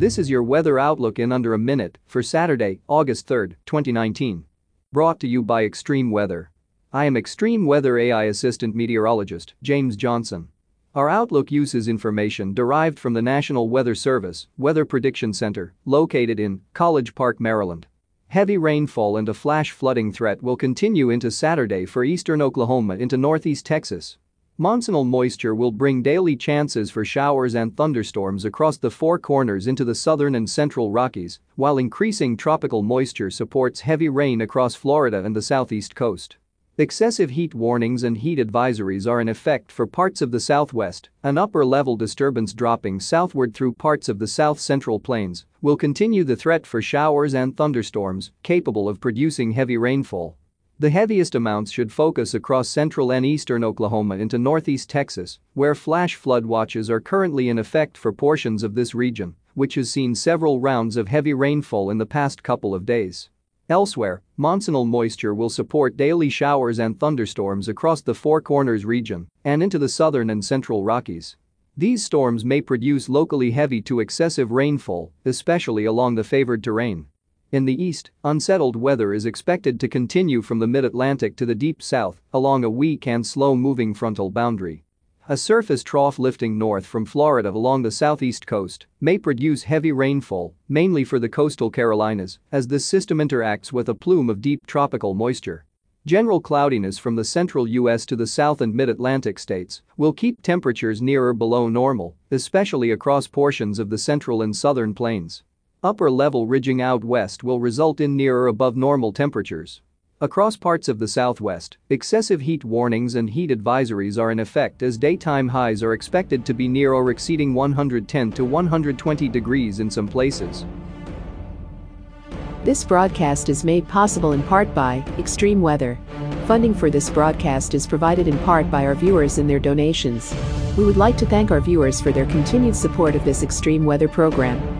This is your weather outlook in under a minute for Saturday, August 3, 2019. Brought to you by Extreme Weather. I am Extreme Weather AI Assistant Meteorologist James Johnson. Our outlook uses information derived from the National Weather Service Weather Prediction Center, located in College Park, Maryland. Heavy rainfall and a flash flooding threat will continue into Saturday for eastern Oklahoma into northeast Texas, Monsoonal moisture will bring daily chances for showers and thunderstorms across the four corners into the southern and central Rockies, while increasing tropical moisture supports heavy rain across Florida and the southeast coast. Excessive heat warnings and heat advisories are in effect for parts of the southwest, an upper-level disturbance dropping southward through parts of the south-central plains will continue the threat for showers and thunderstorms capable of producing heavy rainfall. The heaviest amounts should focus across central and eastern Oklahoma into northeast Texas, where flash flood watches are currently in effect for portions of this region, which has seen several rounds of heavy rainfall in the past couple of days. Elsewhere, monsoonal moisture will support daily showers and thunderstorms across the Four Corners region and into the southern and central Rockies. These storms may produce locally heavy to excessive rainfall, especially along the favored terrain. In the east, unsettled weather is expected to continue from the mid-Atlantic to the deep south along a weak and slow-moving frontal boundary. A surface trough lifting north from Florida along the southeast coast may produce heavy rainfall, mainly for the coastal Carolinas, as this system interacts with a plume of deep tropical moisture. General cloudiness from the central U.S. to the south and mid-Atlantic states will keep temperatures near or below normal, especially across portions of the central and southern plains. Upper level ridging out west will result in near or above normal temperatures. Across parts of the southwest, excessive heat warnings and heat advisories are in effect as daytime highs are expected to be near or exceeding 110 to 120 degrees in some places. This broadcast is made possible in part by Extreme Weather. Funding for this broadcast is provided in part by our viewers and their donations. We would like to thank our viewers for their continued support of this extreme weather program.